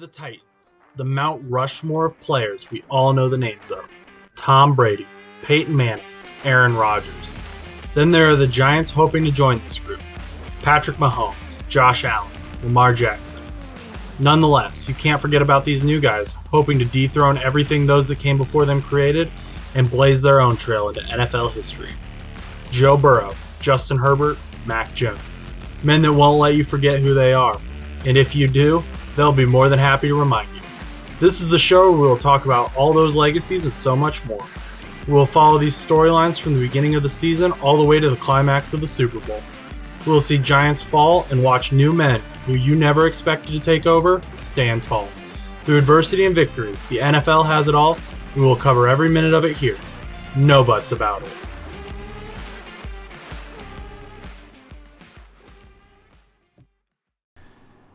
the Titans, the Mount Rushmore of players we all know the names of Tom Brady, Peyton Manning, Aaron Rodgers. Then there are the Giants hoping to join this group Patrick Mahomes, Josh Allen, Lamar Jackson. Nonetheless, you can't forget about these new guys hoping to dethrone everything those that came before them created and blaze their own trail into NFL history. Joe Burrow, Justin Herbert, Mac Jones. Men that won't let you forget who they are. And if you do, they'll be more than happy to remind you. This is the show where we will talk about all those legacies and so much more. We will follow these storylines from the beginning of the season all the way to the climax of the Super Bowl. We will see giants fall and watch new men who you never expected to take over stand tall. Through adversity and victory, the NFL has it all. and We will cover every minute of it here. No buts about it.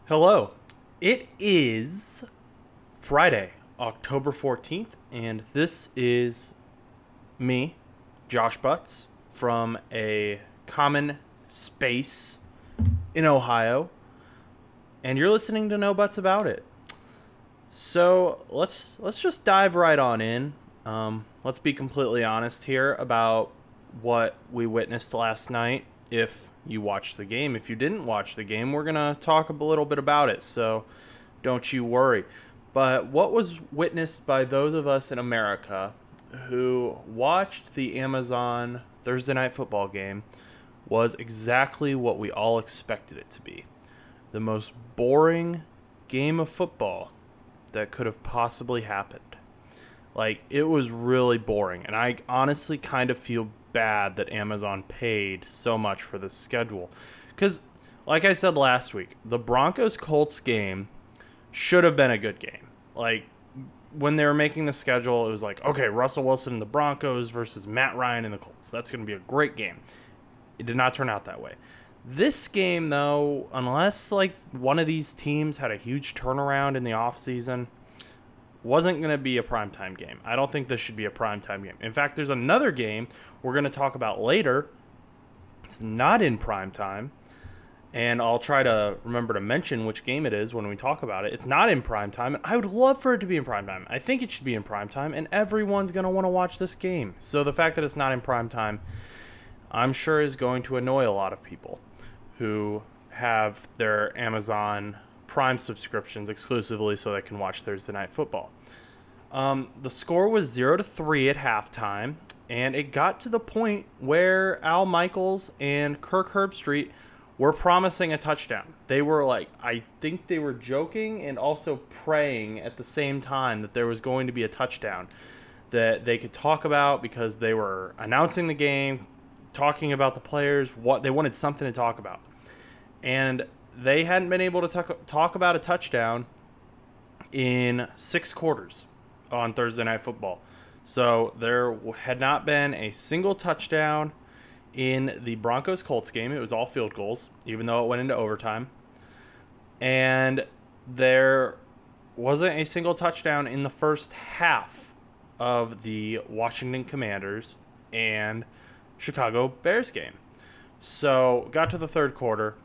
Hello. It is Friday, October 14th, and this is me, Josh Butts, from a common space in Ohio, and you're listening to No Butts About It. So let's let's just dive right on in. Um, let's be completely honest here about what we witnessed last night. If you watched the game, if you didn't watch the game, we're gonna talk a little bit about it. So don't you worry. But what was witnessed by those of us in America who watched the Amazon Thursday night football game was exactly what we all expected it to be. The most boring game of football that could have possibly happened. Like, it was really boring. And I honestly kind of feel bad that Amazon paid so much for the schedule. Because, like I said last week, the Broncos Colts game should have been a good game. Like, when they were making the schedule, it was like, okay, Russell Wilson and the Broncos versus Matt Ryan and the Colts. That's going to be a great game. It did not turn out that way. This game, though, unless like one of these teams had a huge turnaround in the offseason, wasn't going to be a primetime game. I don't think this should be a primetime game. In fact, there's another game we're going to talk about later. It's not in primetime and I'll try to remember to mention which game it is when we talk about it. It's not in prime time, I would love for it to be in prime time. I think it should be in prime time, and everyone's going to want to watch this game. So the fact that it's not in prime time, I'm sure is going to annoy a lot of people who have their Amazon Prime subscriptions exclusively so they can watch Thursday Night Football. Um, the score was zero to three at halftime, and it got to the point where Al Michaels and Kirk Herbstreit – were promising a touchdown. They were like, I think they were joking and also praying at the same time that there was going to be a touchdown that they could talk about because they were announcing the game, talking about the players, what they wanted something to talk about. And they hadn't been able to talk, talk about a touchdown in six quarters on Thursday Night Football. So there had not been a single touchdown in the Broncos Colts game. It was all field goals, even though it went into overtime. And there wasn't a single touchdown in the first half of the Washington Commanders and Chicago Bears game. So got to the third quarter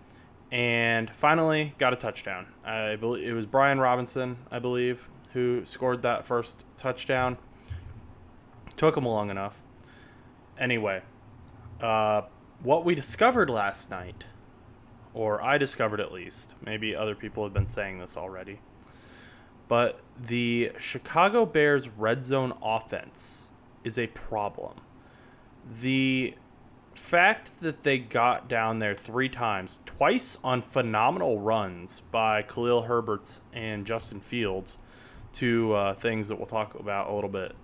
and finally got a touchdown. I believe it was Brian Robinson, I believe, who scored that first touchdown. Took him long enough. Anyway, uh, what we discovered last night, or I discovered at least, maybe other people have been saying this already, but the Chicago Bears red zone offense is a problem. The fact that they got down there three times, twice on phenomenal runs by Khalil Herbert and Justin Fields, two uh, things that we'll talk about a little bit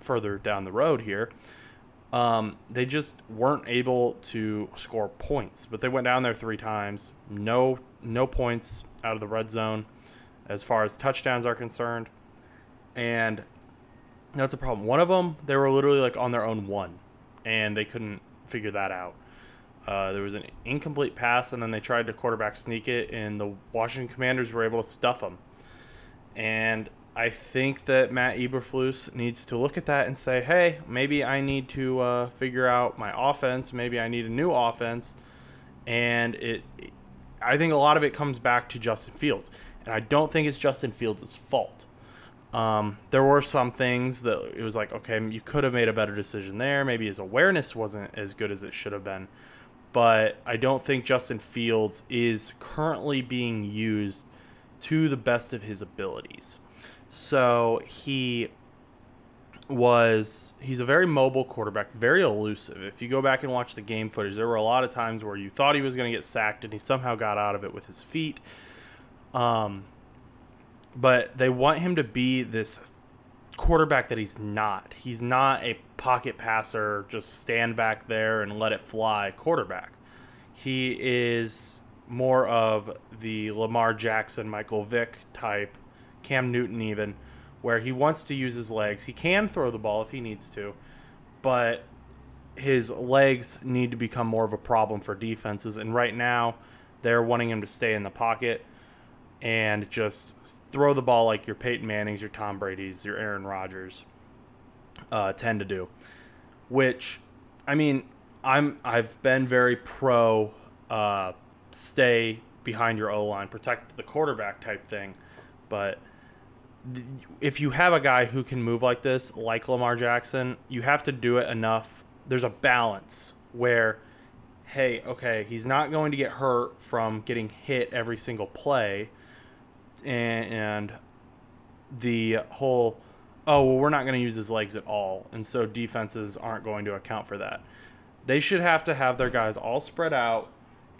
further down the road here um, they just weren't able to score points. But they went down there three times, no no points out of the red zone, as far as touchdowns are concerned, and that's a problem. One of them, they were literally like on their own one, and they couldn't figure that out. Uh, there was an incomplete pass, and then they tried to quarterback sneak it, and the Washington Commanders were able to stuff them. And I think that Matt Eberflus needs to look at that and say, hey, maybe I need to uh, figure out my offense. Maybe I need a new offense. And it, I think a lot of it comes back to Justin Fields. and I don't think it's Justin Fields' fault. Um, there were some things that it was like, okay, you could have made a better decision there. Maybe his awareness wasn't as good as it should have been. But I don't think Justin Fields is currently being used to the best of his abilities. So he was he's a very mobile quarterback, very elusive. If you go back and watch the game footage, there were a lot of times where you thought he was going to get sacked and he somehow got out of it with his feet. Um, but they want him to be this quarterback that he's not. He's not a pocket passer, just stand back there and let it fly quarterback. He is more of the Lamar Jackson, Michael Vick type, Cam Newton even where he wants to use his legs. He can throw the ball if he needs to, but his legs need to become more of a problem for defenses. And right now, they're wanting him to stay in the pocket and just throw the ball like your Peyton Mannings, your Tom Brady's, your Aaron Rodgers uh, tend to do. Which, I mean, I'm I've been very pro uh, stay behind your O line, protect the quarterback type thing, but if you have a guy who can move like this, like Lamar Jackson, you have to do it enough. There's a balance where, hey, okay, he's not going to get hurt from getting hit every single play, and, and the whole, oh, well, we're not going to use his legs at all, and so defenses aren't going to account for that. They should have to have their guys all spread out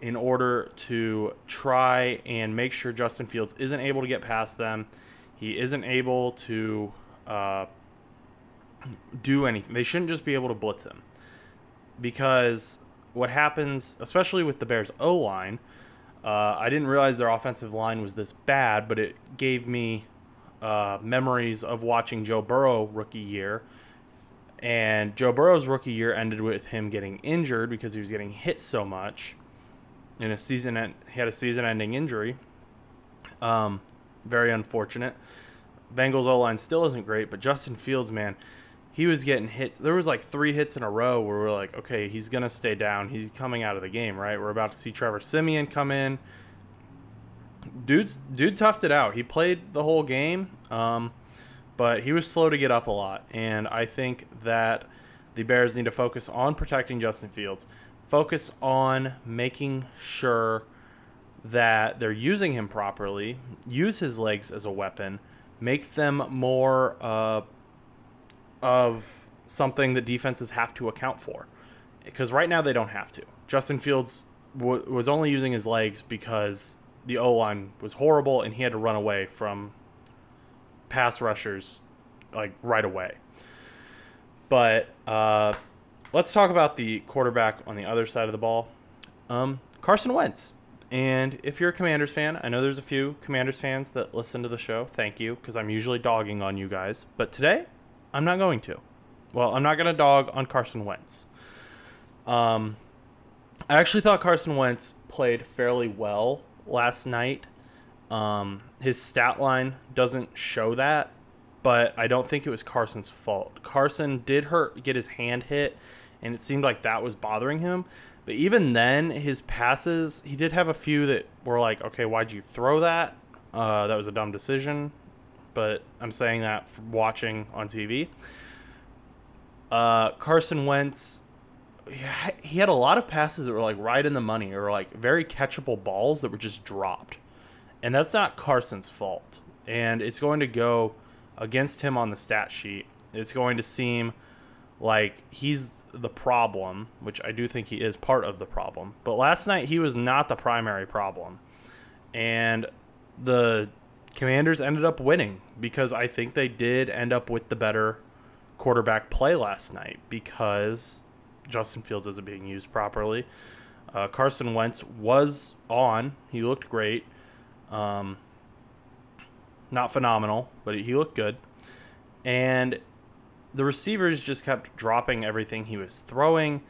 in order to try and make sure Justin Fields isn't able to get past them he isn't able to uh, do anything. They shouldn't just be able to blitz him because what happens, especially with the Bears O line, uh, I didn't realize their offensive line was this bad, but it gave me uh, memories of watching Joe Burrow rookie year. And Joe Burrow's rookie year ended with him getting injured because he was getting hit so much. In a season, he had a season-ending injury. Um, very unfortunate. Bengals O line still isn't great, but Justin Fields, man, he was getting hits. There was like three hits in a row where we're like, okay, he's gonna stay down. He's coming out of the game, right? We're about to see Trevor Siemian come in. Dude's dude toughed it out. He played the whole game, um, but he was slow to get up a lot. And I think that the Bears need to focus on protecting Justin Fields. Focus on making sure that they're using him properly, use his legs as a weapon, make them more uh, of something that defenses have to account for. Because right now they don't have to. Justin Fields w- was only using his legs because the O line was horrible and he had to run away from pass rushers like right away. But uh, let's talk about the quarterback on the other side of the ball. Um, Carson Wentz. And if you're a Commanders fan, I know there's a few Commanders fans that listen to the show. Thank you, because I'm usually dogging on you guys. But today, I'm not going to. Well, I'm not going to dog on Carson Wentz. Um, I actually thought Carson Wentz played fairly well last night. Um, his stat line doesn't show that, but I don't think it was Carson's fault. Carson did hurt, get his hand hit, and it seemed like that was bothering him. But even then, his passes, he did have a few that were like, okay, why'd you throw that? Uh, that was a dumb decision. But I'm saying that from watching on TV. Uh, Carson Wentz, he had a lot of passes that were like right in the money or like very catchable balls that were just dropped. And that's not Carson's fault. And it's going to go against him on the stat sheet. It's going to seem like he's the problem, which I do think he is part of the problem. But last night he was not the primary problem. And the Commanders ended up winning because I think they did end up with the better quarterback play last night because Justin Fields isn't being used properly. Uh, Carson Wentz was on. He looked great. Um, not phenomenal, but he looked good. And the receivers just kept dropping everything he was throwing.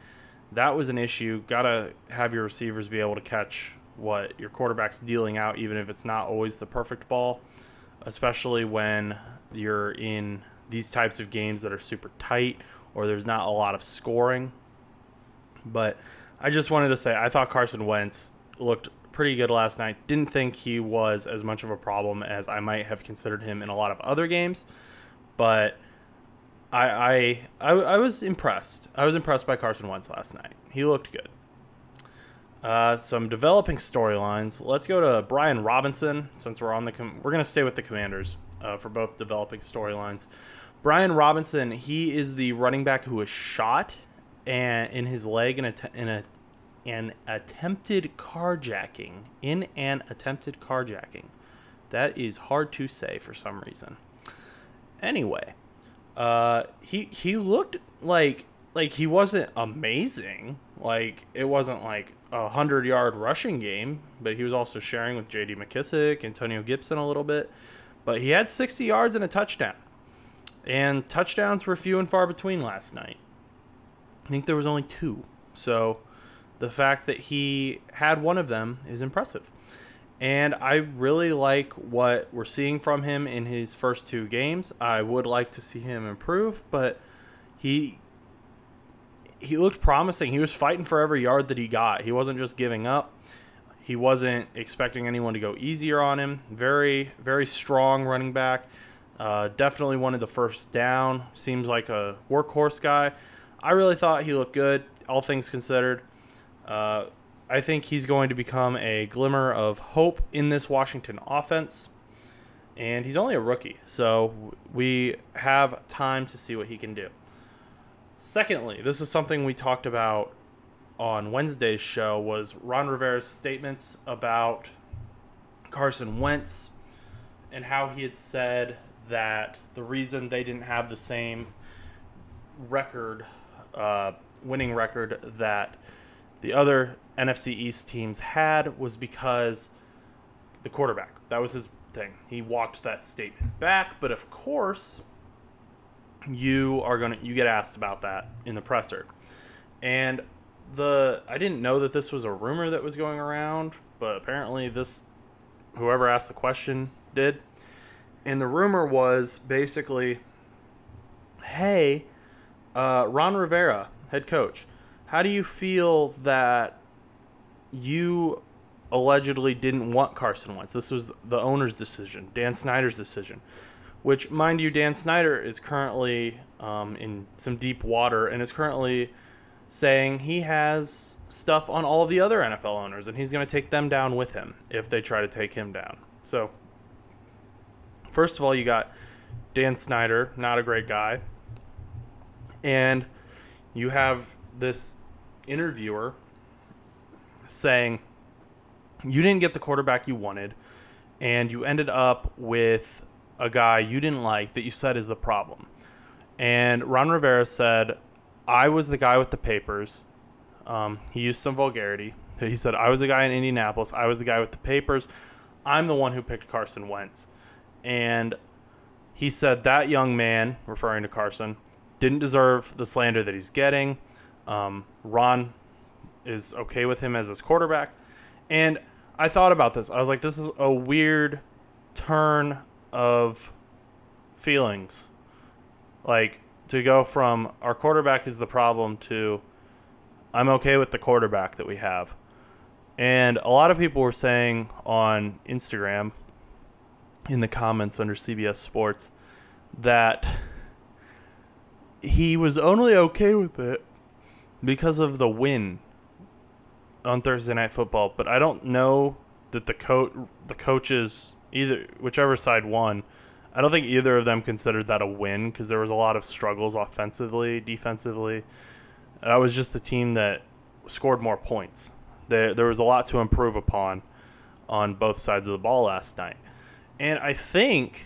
That was an issue. Got to have your receivers be able to catch what your quarterback's dealing out, even if it's not always the perfect ball, especially when you're in these types of games that are super tight or there's not a lot of scoring. But I just wanted to say I thought Carson Wentz looked pretty good last night. Didn't think he was as much of a problem as I might have considered him in a lot of other games, but I I I, was impressed. I was impressed by Carson Wentz last night. He looked good. Uh, some developing storylines. Let's go to Brian Robinson since we're on the com- we're gonna stay with the Commanders uh, for both developing storylines. Brian Robinson, he is the running back who was shot and in his leg in a in a an attempted carjacking in an attempted carjacking. That is hard to say for some reason. Anyway, uh, he he looked like like he wasn't amazing. Like it wasn't like a hundred yard rushing game, but he was also sharing with J.D. McKissic, Antonio Gibson a little bit. But he had 60 yards and a touchdown, and touchdowns were few and far between last night. I think there was only two. So the fact that he had one of them is impressive. And I really like what we're seeing from him in his first two games. I would like to see him improve, but he he looked promising. He was fighting for every yard that he got. He wasn't just giving up. He wasn't expecting anyone to go easier on him. Very, very strong running back. Uh, definitely wanted the first down. Seems like a workhorse guy. I really thought he looked good, all things considered. Uh, I think he's going to become a glimmer of hope in this Washington offense. And he's only a rookie, so we have time to see what he can do. Secondly, this is something we talked about on Wednesday's show was Ron Rivera's statements about Carson Wentz and how he had said that the reason they didn't have the same record, uh, winning record that the other NFC East teams had was because the quarterback. That was his thing. He walked that statement back, but of course, you are going to you get asked about that in the presser. And the I didn't know that this was a rumor that was going around, but apparently this whoever asked the question did. And the rumor was basically, "Hey, uh, Ron Rivera, head coach, how do you feel that you allegedly didn't want Carson Wentz? This was the owner's decision, Dan Snyder's decision." Which, mind you, Dan Snyder is currently um, in some deep water and is currently saying he has stuff on all of the other NFL owners and he's going to take them down with him if they try to take him down. So, first of all, you got Dan Snyder, not a great guy. And you have this interviewer saying, You didn't get the quarterback you wanted, and you ended up with a guy you didn't like that you said is the problem. And Ron Rivera said, I was the guy with the papers. Um, he used some vulgarity. He said, I was the guy in Indianapolis. I was the guy with the papers. I'm the one who picked Carson Wentz. And he said that young man, referring to Carson, didn't deserve the slander that he's getting. Um, Ron is okay with him as his quarterback. And I thought about this. I was like, this is a weird turn of feelings. Like, to go from our quarterback is the problem to I'm okay with the quarterback that we have. And a lot of people were saying on Instagram in the comments under CBS Sports that he was only okay with it because of the win on Thursday night football, but I don't know that the coach the coaches either whichever side won I don't think either of them considered that a win because there was a lot of struggles offensively, defensively. That was just the team that scored more points. There, there was a lot to improve upon on both sides of the ball last night. And I think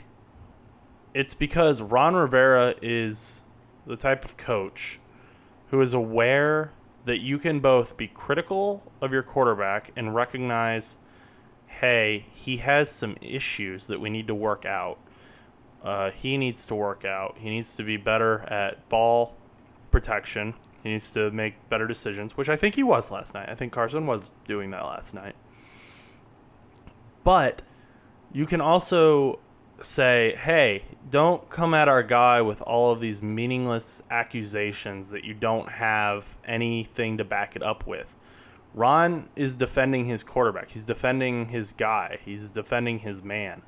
it's because Ron Rivera is the type of coach who is aware that you can both be critical of your quarterback and recognize, hey, he has some issues that we need to work out uh, he needs to work out. He needs to be better at ball protection. He needs to make better decisions, which I think he was last night. I think Carson was doing that last night. But you can also say, hey, don't come at our guy with all of these meaningless accusations that you don't have anything to back it up with. Ron is defending his quarterback. He's defending his guy. He's defending his man,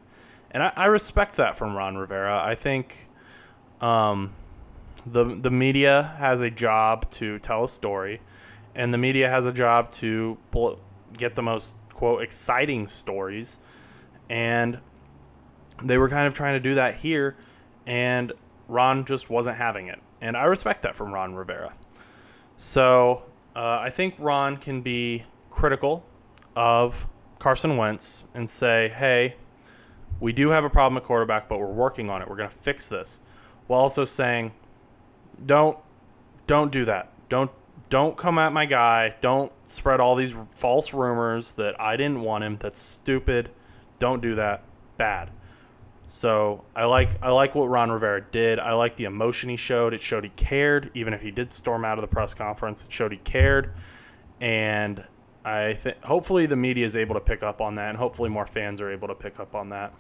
and I, I respect that from Ron Rivera. I think um, the the media has a job to tell a story, and the media has a job to get the most quote exciting stories, and they were kind of trying to do that here, and Ron just wasn't having it, and I respect that from Ron Rivera. So uh, I think Ron can be critical of Carson Wentz and say, hey, we do have a problem at quarterback, but we're working on it. We're going to fix this. While also saying, don't don't do that. Don't don't come at my guy. Don't spread all these false rumors that I didn't want him. That's stupid. Don't do that. Bad. So I like I like what Ron Rivera did. I like the emotion he showed. It showed he cared, even if he did storm out of the press conference. It showed he cared, and I think hopefully the media is able to pick up on that, and hopefully more fans are able to pick up on that.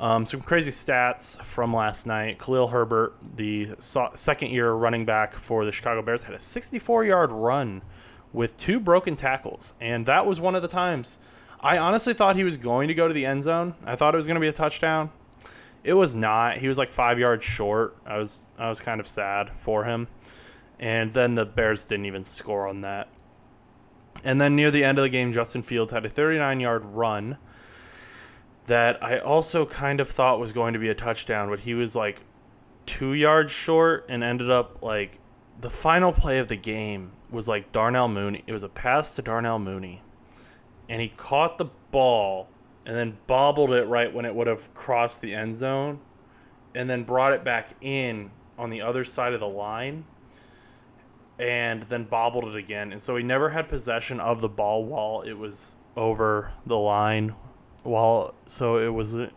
Um, some crazy stats from last night. Khalil Herbert, the second year running back for the Chicago Bears, had a 64 yard run with two broken tackles. And that was one of the times I honestly thought he was going to go to the end zone. I thought it was going to be a touchdown. It was not. He was like five yards short. I was I was kind of sad for him. And then the Bears didn't even score on that. And then near the end of the game, Justin Fields had a 39 yard run that I also kind of thought was going to be a touchdown, but he was like two yards short and ended up like the final play of the game was like Darnell Mooney. It was a pass to Darnell Mooney, and he caught the ball and then bobbled it right when it would have crossed the end zone, and then brought it back in on the other side of the line, and then bobbled it again. And so he never had possession of the ball while it was over the line. While so it was it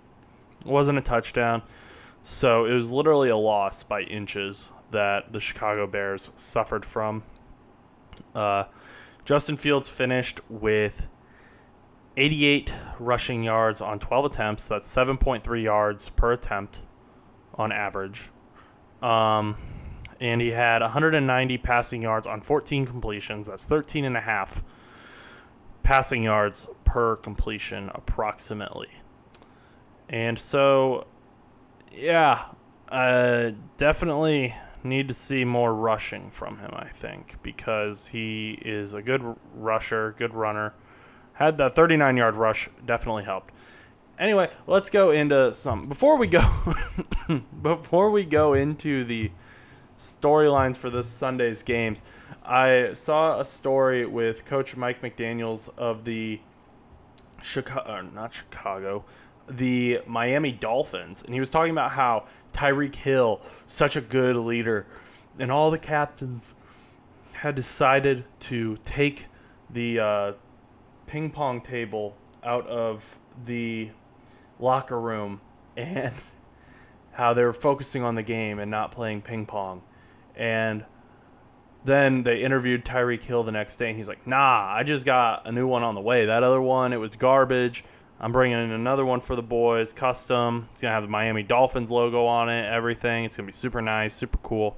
wasn't a touchdown. So it was literally a loss by inches that the Chicago Bears suffered from. Uh, Justin Fields finished with 88 rushing yards on 12 attempts. That's 7.3 yards per attempt on average. Um, and he had 190 passing yards on 14 completions. That's 13 and a half passing yards per completion, approximately. And so, yeah, uh, definitely need to see more rushing from him, I think, because he is a good rusher, good runner had that 39 yard rush definitely helped. Anyway, let's go into some before we go before we go into the storylines for this Sunday's games. I saw a story with Coach Mike McDaniel's of the Chicago, not Chicago, the Miami Dolphins, and he was talking about how Tyreek Hill, such a good leader, and all the captains had decided to take the uh, ping pong table out of the locker room and how they were focusing on the game and not playing ping pong. And then they interviewed Tyreek Hill the next day, and he's like, "Nah, I just got a new one on the way. That other one, it was garbage. I'm bringing in another one for the boys, custom. It's gonna have the Miami Dolphins logo on it, everything. It's gonna be super nice, super cool.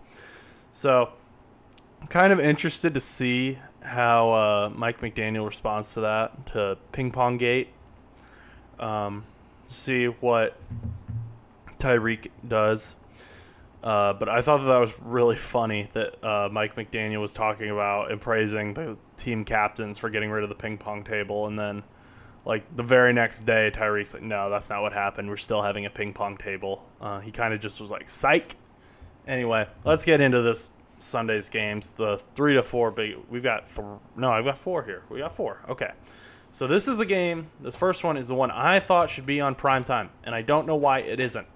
So, I'm kind of interested to see how uh, Mike McDaniel responds to that to Ping Pong Gate. Um, see what Tyreek does. Uh, but I thought that, that was really funny that uh, Mike McDaniel was talking about and praising the team captains for getting rid of the ping pong table, and then like the very next day, Tyreek's like, "No, that's not what happened. We're still having a ping pong table." Uh, he kind of just was like, "Psych." Anyway, let's get into this Sunday's games. The three to four big. We've got th- no. I've got four here. We got four. Okay. So this is the game. This first one is the one I thought should be on prime time, and I don't know why it isn't.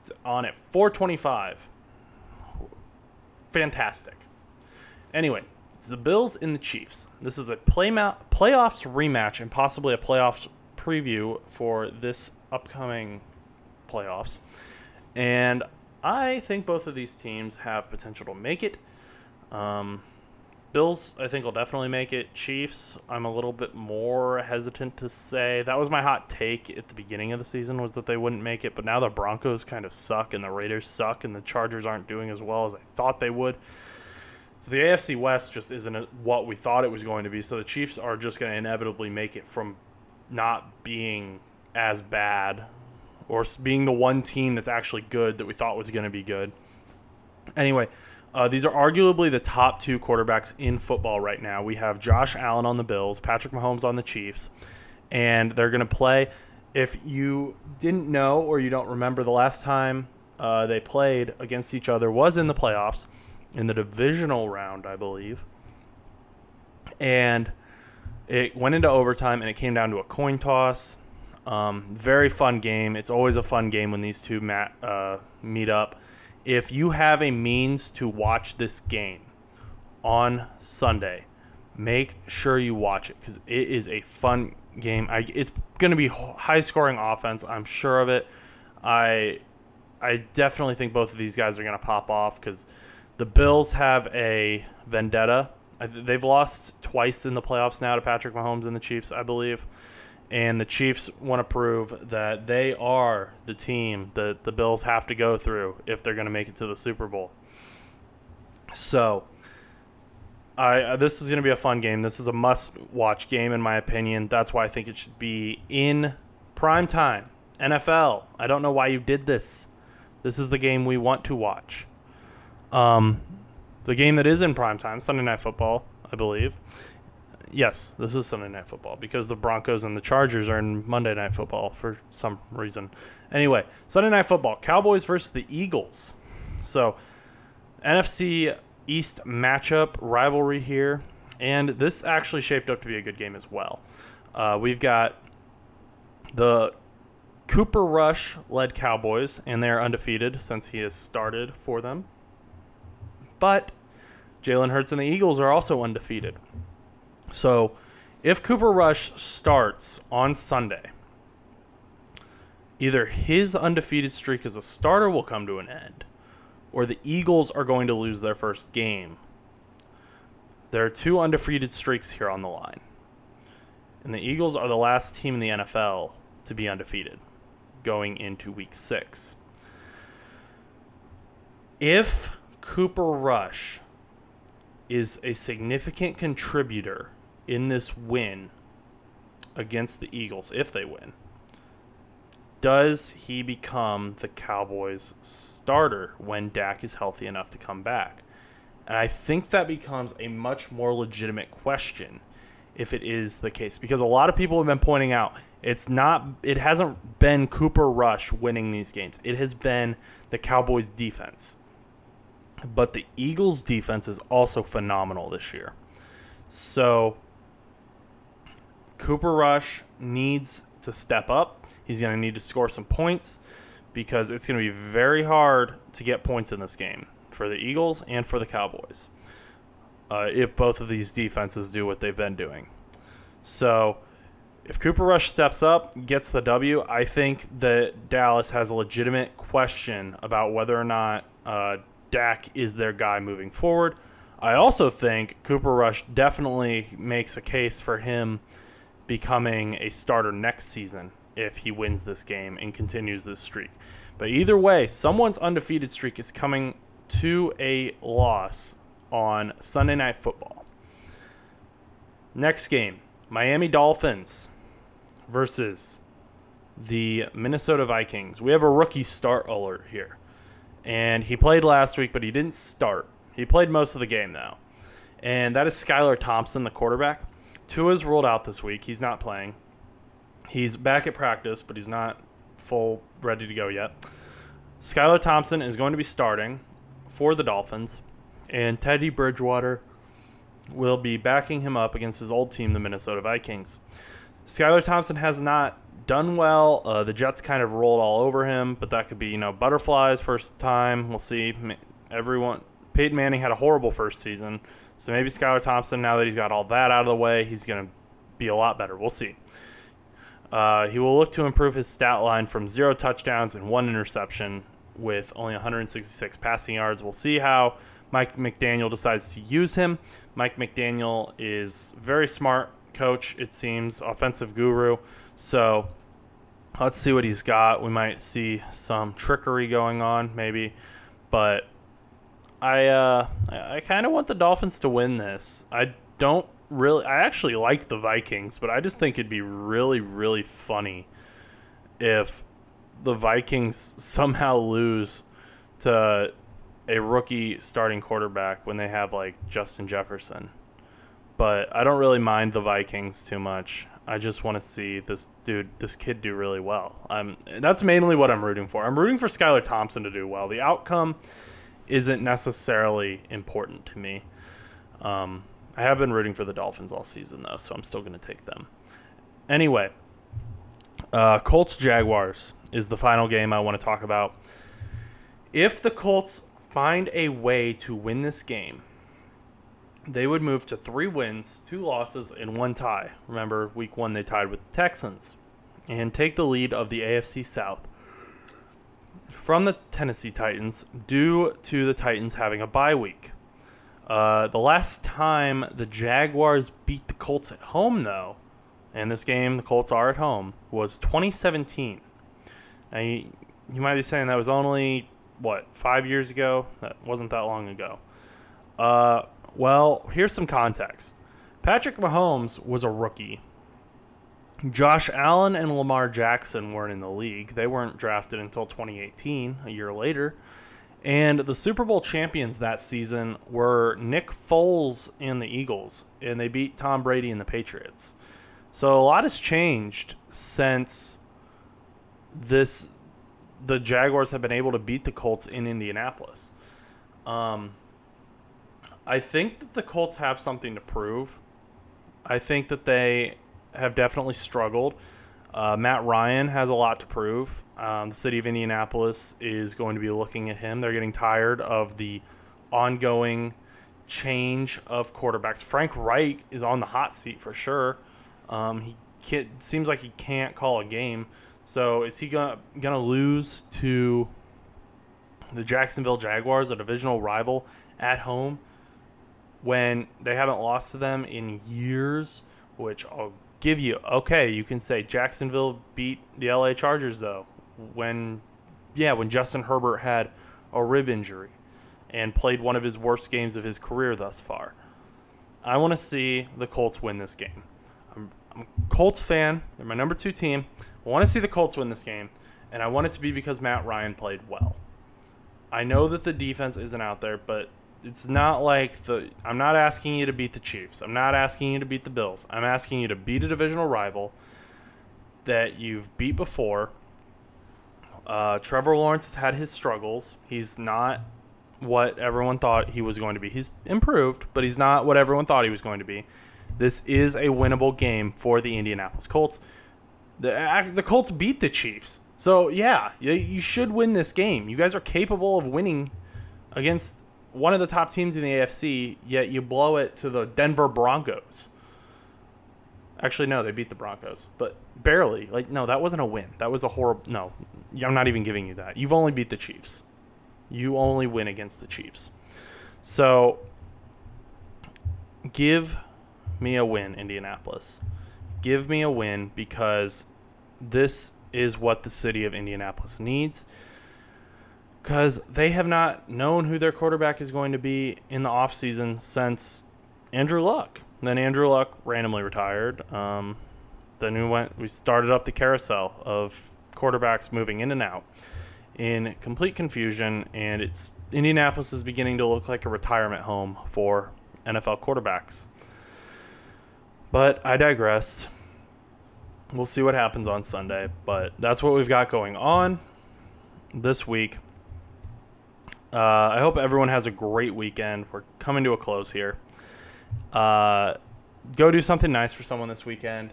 It's on at 4:25. Fantastic. Anyway, it's the Bills and the Chiefs. This is a play ma- playoffs rematch and possibly a playoffs preview for this upcoming playoffs. And I think both of these teams have potential to make it. Um, Bills, I think, will definitely make it. Chiefs, I'm a little bit more hesitant to say. That was my hot take at the beginning of the season was that they wouldn't make it, but now the Broncos kind of suck and the Raiders suck and the Chargers aren't doing as well as I thought they would. So the AFC West just isn't what we thought it was going to be. So the Chiefs are just going to inevitably make it from not being as bad or being the one team that's actually good that we thought was going to be good. Anyway, uh, these are arguably the top two quarterbacks in football right now. We have Josh Allen on the Bills, Patrick Mahomes on the Chiefs, and they're going to play. If you didn't know or you don't remember, the last time uh, they played against each other was in the playoffs, in the divisional round, I believe. And it went into overtime and it came down to a coin toss. Um, very fun game. It's always a fun game when these two mat, uh, meet up if you have a means to watch this game on Sunday, make sure you watch it because it is a fun game. I, it's going to be high scoring offense. I'm sure of it. I I definitely think both of these guys are going to pop off because the Bills have a vendetta. They've lost twice in the playoffs now to Patrick Mahomes and the Chiefs, I believe and the Chiefs want to prove that they are the team that the Bills have to go through if they're going to make it to the Super Bowl. So, I uh, this is going to be a fun game. This is a must-watch game in my opinion. That's why I think it should be in prime time. NFL. I don't know why you did this. This is the game we want to watch. Um, the game that is in prime time, Sunday Night Football, I believe, Yes, this is Sunday Night Football because the Broncos and the Chargers are in Monday Night Football for some reason. Anyway, Sunday Night Football Cowboys versus the Eagles. So, NFC East matchup rivalry here. And this actually shaped up to be a good game as well. Uh, we've got the Cooper Rush led Cowboys, and they're undefeated since he has started for them. But Jalen Hurts and the Eagles are also undefeated. So if Cooper Rush starts on Sunday, either his undefeated streak as a starter will come to an end, or the Eagles are going to lose their first game. There are two undefeated streaks here on the line. And the Eagles are the last team in the NFL to be undefeated going into week six. If Cooper Rush is a significant contributor in this win against the Eagles, if they win, does he become the Cowboys' starter when Dak is healthy enough to come back? And I think that becomes a much more legitimate question if it is the case because a lot of people have been pointing out it's not it hasn't been Cooper Rush winning these games. It has been the Cowboys defense. But the Eagles defense is also phenomenal this year. So Cooper Rush needs to step up. He's going to need to score some points because it's going to be very hard to get points in this game for the Eagles and for the Cowboys uh, if both of these defenses do what they've been doing. So if Cooper Rush steps up, gets the W, I think that Dallas has a legitimate question about whether or not uh, Dak is their guy moving forward. I also think Cooper Rush definitely makes a case for him becoming a starter next season if he wins this game and continues this streak. But either way, someone's undefeated streak is coming to a loss on Sunday Night Football. Next game Miami Dolphins versus the Minnesota Vikings. We have a rookie start alert here. And he played last week, but he didn't start. He played most of the game, though. And that is Skylar Thompson, the quarterback. Tua's ruled out this week. He's not playing. He's back at practice, but he's not full ready to go yet. Skylar Thompson is going to be starting for the Dolphins, and Teddy Bridgewater will be backing him up against his old team, the Minnesota Vikings. Skylar Thompson has not done well. Uh, the Jets kind of rolled all over him, but that could be, you know, butterflies first time. We'll see. Everyone, Peyton Manning had a horrible first season. So maybe Skylar Thompson, now that he's got all that out of the way, he's going to be a lot better. We'll see. Uh, he will look to improve his stat line from zero touchdowns and one interception with only 166 passing yards. We'll see how Mike McDaniel decides to use him. Mike McDaniel is very smart coach, it seems, offensive guru. So let's see what he's got. We might see some trickery going on, maybe, but I uh, I, kind of want the Dolphins to win this. I don't really. I actually like the Vikings, but I just think it'd be really, really funny if the Vikings somehow lose to a rookie starting quarterback when they have like Justin Jefferson. But I don't really mind the Vikings too much. I just want to see this dude, this kid, do really well. I'm. That's mainly what I'm rooting for. I'm rooting for Skylar Thompson to do well. The outcome isn't necessarily important to me. Um, I have been rooting for the Dolphins all season though, so I'm still going to take them. Anyway, uh, Colts Jaguars is the final game I want to talk about. If the Colts find a way to win this game, they would move to three wins, two losses, and one tie. Remember, week one they tied with the Texans, and take the lead of the AFC South from the Tennessee Titans due to the Titans having a bye week. Uh, the last time the Jaguars beat the Colts at home, though, and this game the Colts are at home, was 2017. Now, you, you might be saying that was only, what, five years ago? That wasn't that long ago. Uh, well, here's some context. Patrick Mahomes was a rookie. Josh Allen and Lamar Jackson weren't in the league. They weren't drafted until 2018, a year later. And the Super Bowl champions that season were Nick Foles and the Eagles, and they beat Tom Brady and the Patriots. So a lot has changed since this the Jaguars have been able to beat the Colts in Indianapolis. Um, I think that the Colts have something to prove. I think that they have definitely struggled. Uh, Matt Ryan has a lot to prove. Um, the city of Indianapolis is going to be looking at him. They're getting tired of the ongoing change of quarterbacks. Frank Reich is on the hot seat for sure. Um, he seems like he can't call a game. So is he gonna lose to the Jacksonville Jaguars, a divisional rival, at home? when they haven't lost to them in years, which I'll give you. Okay, you can say Jacksonville beat the LA Chargers though when yeah, when Justin Herbert had a rib injury and played one of his worst games of his career thus far. I want to see the Colts win this game. I'm, I'm a Colts fan. They're my number two team. I want to see the Colts win this game, and I want it to be because Matt Ryan played well. I know that the defense isn't out there, but it's not like the I'm not asking you to beat the Chiefs. I'm not asking you to beat the Bills. I'm asking you to beat a divisional rival that you've beat before. Uh, Trevor Lawrence has had his struggles. He's not what everyone thought he was going to be. He's improved, but he's not what everyone thought he was going to be. This is a winnable game for the Indianapolis Colts. The the Colts beat the Chiefs. So, yeah, you should win this game. You guys are capable of winning against one of the top teams in the AFC, yet you blow it to the Denver Broncos. Actually, no, they beat the Broncos, but barely. Like, no, that wasn't a win. That was a horrible. No, I'm not even giving you that. You've only beat the Chiefs. You only win against the Chiefs. So, give me a win, Indianapolis. Give me a win because this is what the city of Indianapolis needs because they have not known who their quarterback is going to be in the offseason since Andrew Luck. then Andrew Luck randomly retired. Um, then we went, we started up the carousel of quarterbacks moving in and out in complete confusion, and it's Indianapolis is beginning to look like a retirement home for NFL quarterbacks. But I digress. We'll see what happens on Sunday, but that's what we've got going on this week. Uh, I hope everyone has a great weekend. We're coming to a close here. Uh, go do something nice for someone this weekend.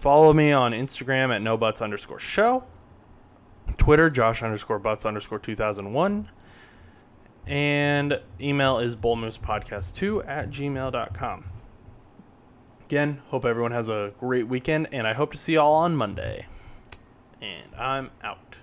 Follow me on Instagram at nobutts underscore show. Twitter, Josh underscore butts underscore 2001. And email is bullmoosepodcast2 at gmail.com. Again, hope everyone has a great weekend, and I hope to see you all on Monday. And I'm out.